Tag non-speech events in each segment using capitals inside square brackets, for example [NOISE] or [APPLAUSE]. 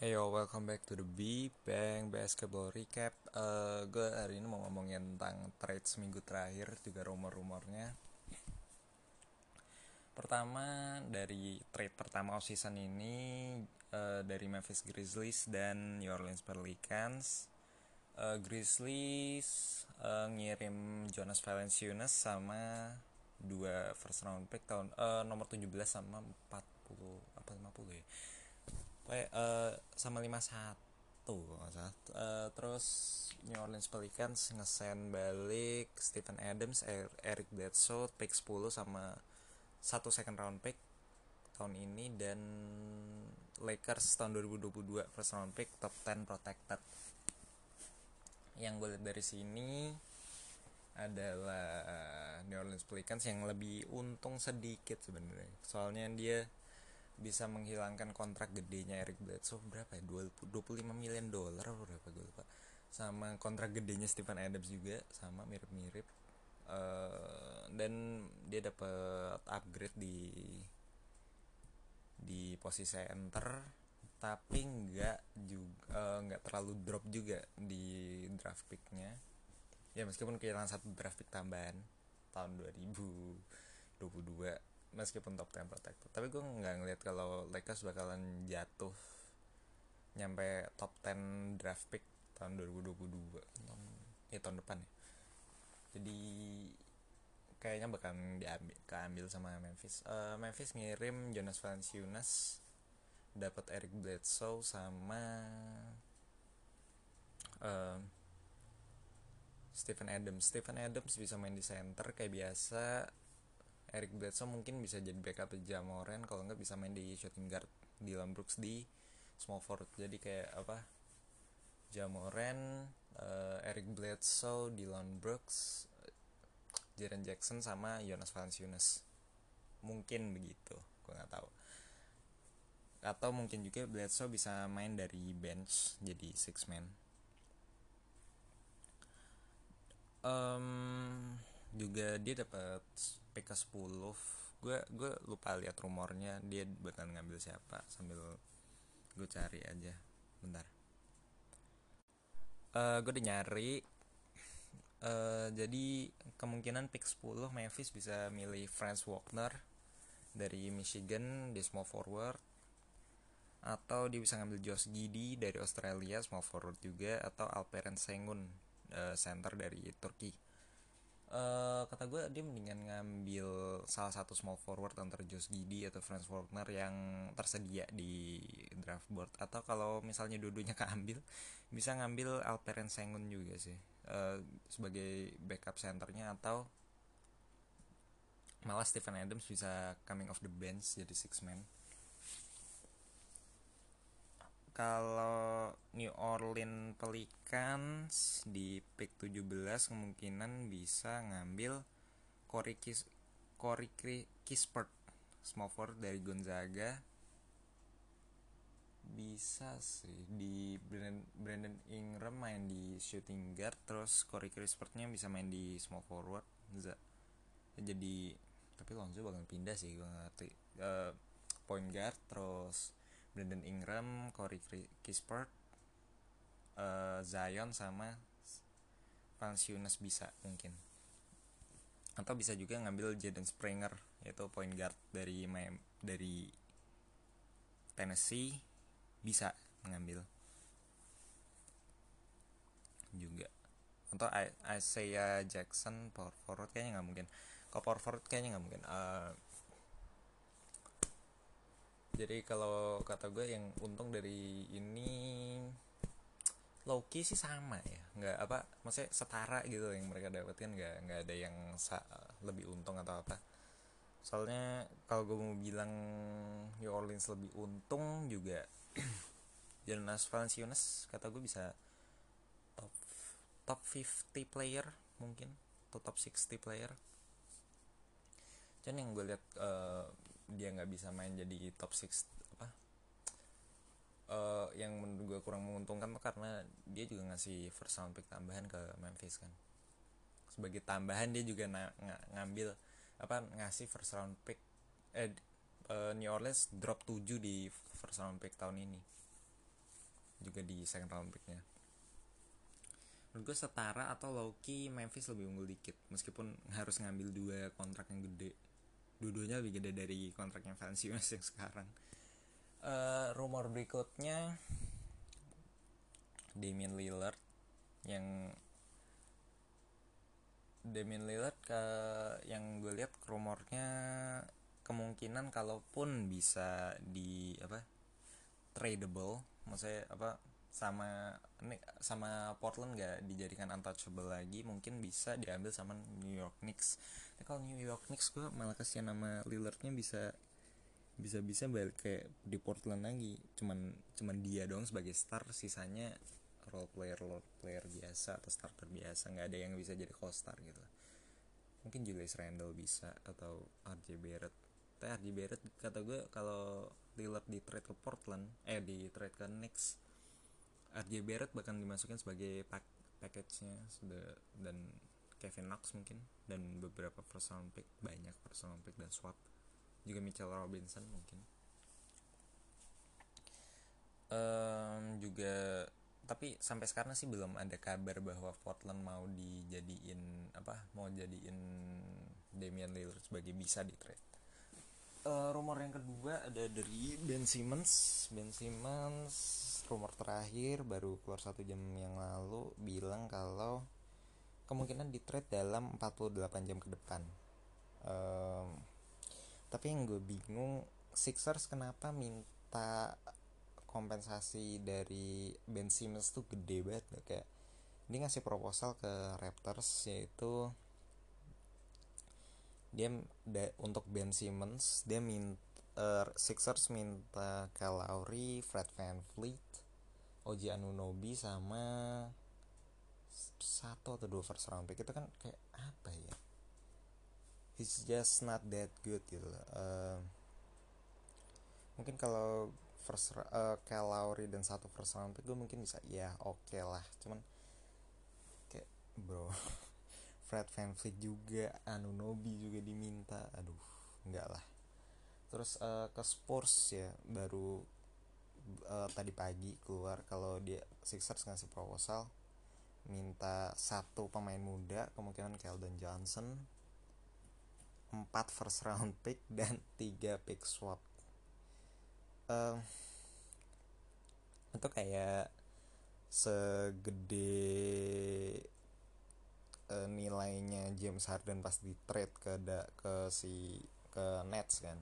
Ayo, welcome back to the B Bang Basketball Recap. Uh, gue hari ini mau ngomongin tentang trade seminggu terakhir, juga rumor-rumornya. Pertama dari trade pertama off season ini uh, dari Memphis Grizzlies dan New Orleans Pelicans. Uh, Grizzlies uh, ngirim Jonas Valanciunas sama dua first round pick tahun uh, nomor 17 sama 40 apa 50 ya Uh, sama 51 nggak salah. Uh, terus New Orleans Pelicans ngesen balik Stephen Adams, er Eric Bledsoe, pick 10 sama satu second round pick tahun ini dan Lakers tahun 2022 first round pick top 10 protected. Yang gue lihat dari sini adalah New Orleans Pelicans yang lebih untung sedikit sebenarnya. Soalnya dia bisa menghilangkan kontrak gedenya Eric Bledsoe berapa ya? 20, 25 miliar dolar berapa gue lupa. Sama kontrak gedenya Stephen Adams juga sama mirip-mirip. Uh, dan dia dapat upgrade di di posisi center tapi nggak juga nggak uh, terlalu drop juga di draft picknya. Ya meskipun kehilangan satu draft pick tambahan tahun 2022 meskipun top 10 protected. Tapi gue nggak ngeliat kalau Lakers bakalan jatuh nyampe top 10 draft pick tahun 2022 ya tahun depan ya. Jadi kayaknya bakalan diambil keambil sama Memphis. Uh, Memphis ngirim Jonas Valanciunas dapat Eric Bledsoe sama uh, Stephen Adams. Stephen Adams bisa main di center kayak biasa Eric Bledsoe mungkin bisa jadi backup Jamoran kalau nggak bisa main di shooting guard Dylan Brooks di small forward. Jadi kayak apa? Jamoran uh, Eric Bledsoe Dylan Brooks Jaren Jackson sama Jonas Valanciunas. Mungkin begitu gue nggak tahu. Atau mungkin juga Bledsoe bisa main dari bench jadi six man. Um, juga dia dapat PK 10 gue gue lupa lihat rumornya dia bakal ngambil siapa sambil gue cari aja bentar. Uh, gue udah nyari. Uh, jadi kemungkinan pick 10 Memphis bisa milih Franz Wagner dari Michigan di small forward. Atau dia bisa ngambil Josh Giddy dari Australia small forward juga atau Alperen Sengun uh, center dari Turki uh, kata gue dia mendingan ngambil salah satu small forward antara Josh Giddy atau Franz Wagner yang tersedia di draft board. Atau kalau misalnya dua-duanya keambil bisa ngambil Alperen Sengun juga sih uh, sebagai backup centernya. Atau malah Stephen Adams bisa coming off the bench jadi six man kalau New Orleans Pelicans di pick 17 kemungkinan bisa ngambil Corey, Kis Corey Kispert. Small forward dari Gonzaga. Bisa sih di Brandon, Brandon Ingram main di shooting guard terus Corey Kispertnya bisa main di small forward. Jadi tapi Lonzo bakal pindah sih gue ngerti. Uh, point guard terus Brandon Ingram, Corey Kispert, uh, Zion sama Valanciunas bisa mungkin. Atau bisa juga ngambil Jaden Springer yaitu point guard dari dari Tennessee bisa ngambil. Juga. Atau Isaiah Jackson power forward kayaknya nggak mungkin. Kalau power forward kayaknya nggak mungkin. Uh, jadi kalau kata gue yang untung dari ini Loki sih sama ya. Nggak apa maksudnya setara gitu yang mereka dapetin. Nggak nggak ada yang sa lebih untung atau apa. Soalnya kalau gue mau bilang New Orleans lebih untung juga [CLEARS THROAT] Jonas Valanciunas kata gue bisa top top 50 player mungkin atau top 60 player. Dan yang gue lihat uh, dia nggak bisa main jadi top 6 apa uh, yang menurut gue kurang menguntungkan tuh karena dia juga ngasih first round pick tambahan ke Memphis kan. Sebagai tambahan dia juga ng ngambil apa ngasih first round pick eh uh, New Orleans drop 7 di first round pick tahun ini. Juga di second round picknya. Menurut gue setara atau Loki Memphis lebih unggul dikit meskipun harus ngambil dua kontrak yang gede dua-duanya lebih gede dari kontraknya Valanciunas yang sekarang. Uh, rumor berikutnya Damian Lillard yang Damian Lillard ke yang gue lihat rumornya kemungkinan kalaupun bisa di apa tradable maksudnya apa sama sama Portland gak dijadikan untouchable lagi mungkin bisa diambil sama New York Knicks. Nah, kalau New York Knicks gue malah kasihan nama Lillardnya bisa bisa bisa balik kayak di Portland lagi. Cuman cuman dia dong sebagai star sisanya role player role player biasa atau starter biasa. Nggak ada yang bisa jadi co-star gitu. Mungkin Julius Randle bisa atau RJ Barrett. Tapi RJ Barrett kata gue kalau Lillard di trade ke Portland eh di trade ke Knicks RJ Barrett bahkan dimasukin sebagai pack package-nya dan Kevin Knox mungkin dan beberapa first pick banyak first pick dan swap. Juga Mitchell Robinson mungkin. Um, juga tapi sampai sekarang sih belum ada kabar bahwa Portland mau dijadiin apa mau jadiin Damian Lillard sebagai bisa di trade uh, rumor yang kedua ada dari Ben Simmons. Ben Simmons rumor terakhir baru keluar satu jam yang lalu bilang kalau kemungkinan di trade dalam 48 jam ke depan. Um, tapi yang gue bingung Sixers kenapa minta kompensasi dari Ben Simmons tuh gede banget kayak dia ngasih proposal ke Raptors yaitu dia da, untuk Ben Simmons dia minta uh, Sixers minta Kyle Lowry, Fred VanVleet, Oji Anunobi sama satu atau dua first round pick. Itu kan kayak apa ya? He's just not that good gitu uh, mungkin kalau first uh, Kyle Lowry dan satu first round pick gue mungkin bisa ya oke okay lah. Cuman kayak bro [LAUGHS] Fred VanVleet juga Anunobi juga diminta. Aduh enggak lah. Terus uh, ke Spurs ya baru uh, tadi pagi keluar. Kalau dia Sixers ngasih proposal minta satu pemain muda kemungkinan Keldon Johnson empat first round pick dan tiga pick swap. Uh, itu kayak segede uh, nilainya James Harden pas di trade ke da, ke si ke Nets kan.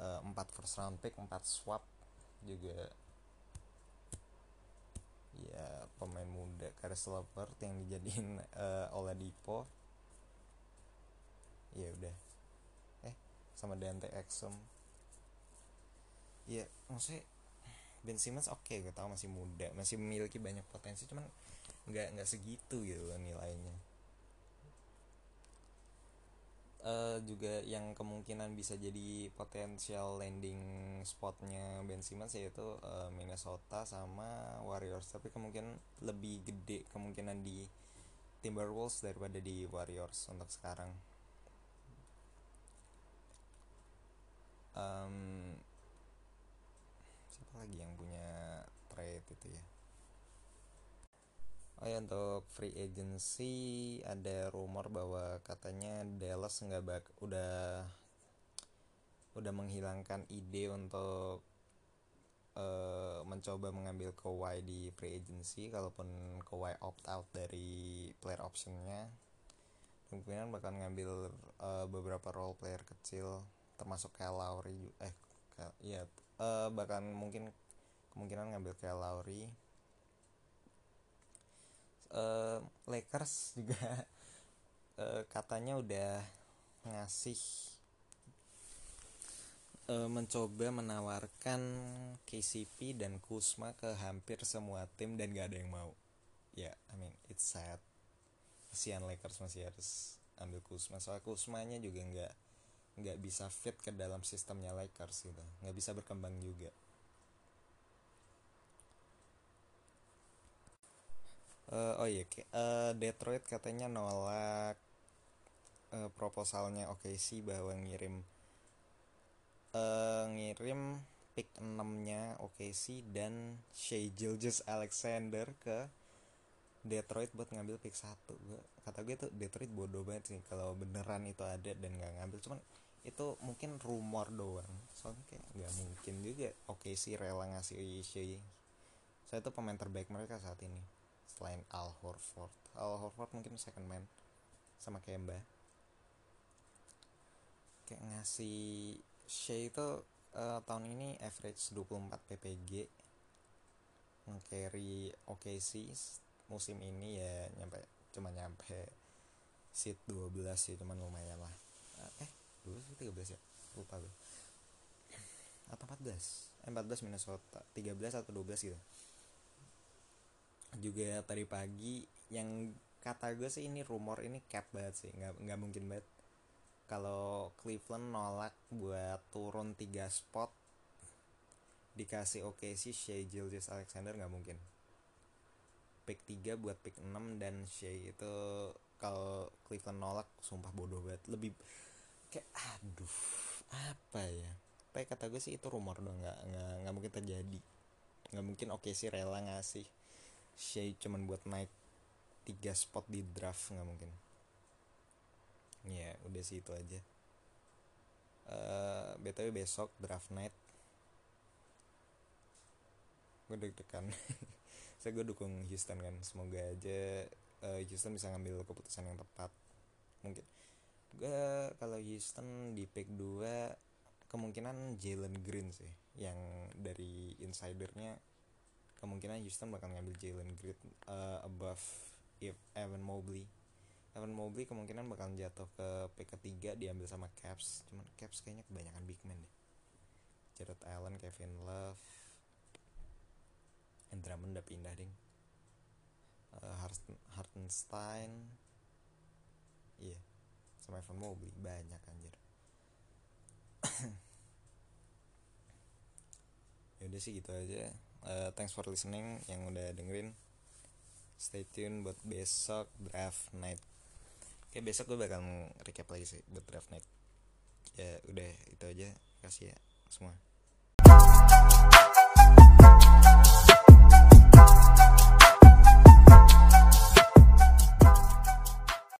Uh, first round pick empat swap juga. Ya pemain muda Karis Levert yang dijadiin uh, Oladipo. Ya udah. Eh sama Dante Exum. Ya maksudnya Ben Simmons oke okay, gue masih muda masih memiliki banyak potensi cuman nggak nggak segitu gitu nilainya. Uh, juga yang kemungkinan bisa jadi potensial landing spotnya Ben Simmons yaitu uh, Minnesota sama Warriors. Tapi kemungkinan lebih gede kemungkinan di Timberwolves daripada di Warriors untuk sekarang. Um, siapa lagi yang punya trade itu ya Oh ya untuk free agency ada rumor bahwa katanya Dallas nggak bak udah udah menghilangkan ide untuk uh, mencoba mengambil Kawhi di free agency kalaupun Kawhi opt out dari player optionnya. Kemungkinan bakal ngambil uh, beberapa role player kecil termasuk kayak Lowry eh ya uh, bahkan mungkin kemungkinan ngambil kayak Lowry uh, Lakers juga uh, [LAUGHS] katanya udah ngasih uh, mencoba menawarkan KCP dan Kusma ke hampir semua tim dan gak ada yang mau. Ya yeah, I mean it's sad. Kesian Lakers masih harus ambil Kusma soal Kusmanya juga nggak nggak bisa fit ke dalam sistemnya Lakers gitu. Nggak bisa berkembang juga uh, oh iya uh, Detroit katanya nolak uh, proposalnya OKC bahwa ngirim uh, ngirim pick 6 nya OKC dan Shea Gilgeous Alexander ke Detroit buat ngambil pick 1 gue kata gue tuh Detroit bodoh banget sih kalau beneran itu ada dan nggak ngambil. Cuman itu mungkin rumor doang. Soalnya kayak nggak mungkin juga OKC rela ngasih Shea saya tuh pemain terbaik mereka saat ini selain Al Horford. Al Horford mungkin second man sama Kemba kayak ngasih Shea itu uh, tahun ini average 24 ppg carry OKC musim ini ya nyampe cuma nyampe seat 12 sih cuman lumayan lah. Eh 12 13 ya? Lupa gue atau 14 eh 14 Minnesota. 13 atau 12 gitu juga tadi pagi yang kata gue sih ini rumor ini cap banget sih. Nggak nggak mungkin banget kalau Cleveland nolak buat turun tiga spot dikasih oke sih Shea Gilgis Alexander nggak mungkin. Pick 3 buat pick 6 dan Shea itu kalau Cleveland nolak sumpah bodoh banget. Lebih kayak aduh apa ya? Tapi kata gue sih itu rumor dong nggak nggak nggak mungkin terjadi. Nggak mungkin oke sih rela ngasih Shea cuman buat naik tiga spot di draft nggak mungkin. Ya udah sih itu aja. Uh, btw besok draft night. Gue deg-degan. [LAUGHS] Saya gue dukung Houston kan semoga aja uh, Houston bisa ngambil keputusan yang tepat. Mungkin. Gue kalau Houston di pick 2 kemungkinan Jalen Green sih yang dari insidernya kemungkinan Houston bakal ngambil Jalen Green uh, above if Evan Mobley. Evan Mobley kemungkinan bakal jatuh ke pick ketiga diambil sama Caps. Cuman Caps kayaknya kebanyakan big man deh. Jared Allen Kevin Love and Drummond udah pindah ding. Uh, Hartenstein. Iya yeah. sama Evan Mobley. Banyak anjir. [COUGHS] Ya udah sih gitu aja uh, thanks for listening yang udah dengerin. Stay tune buat besok draft night. Oke besok gue bakal recap lagi sih buat draft night. Ya udah itu aja. Kasih ya semua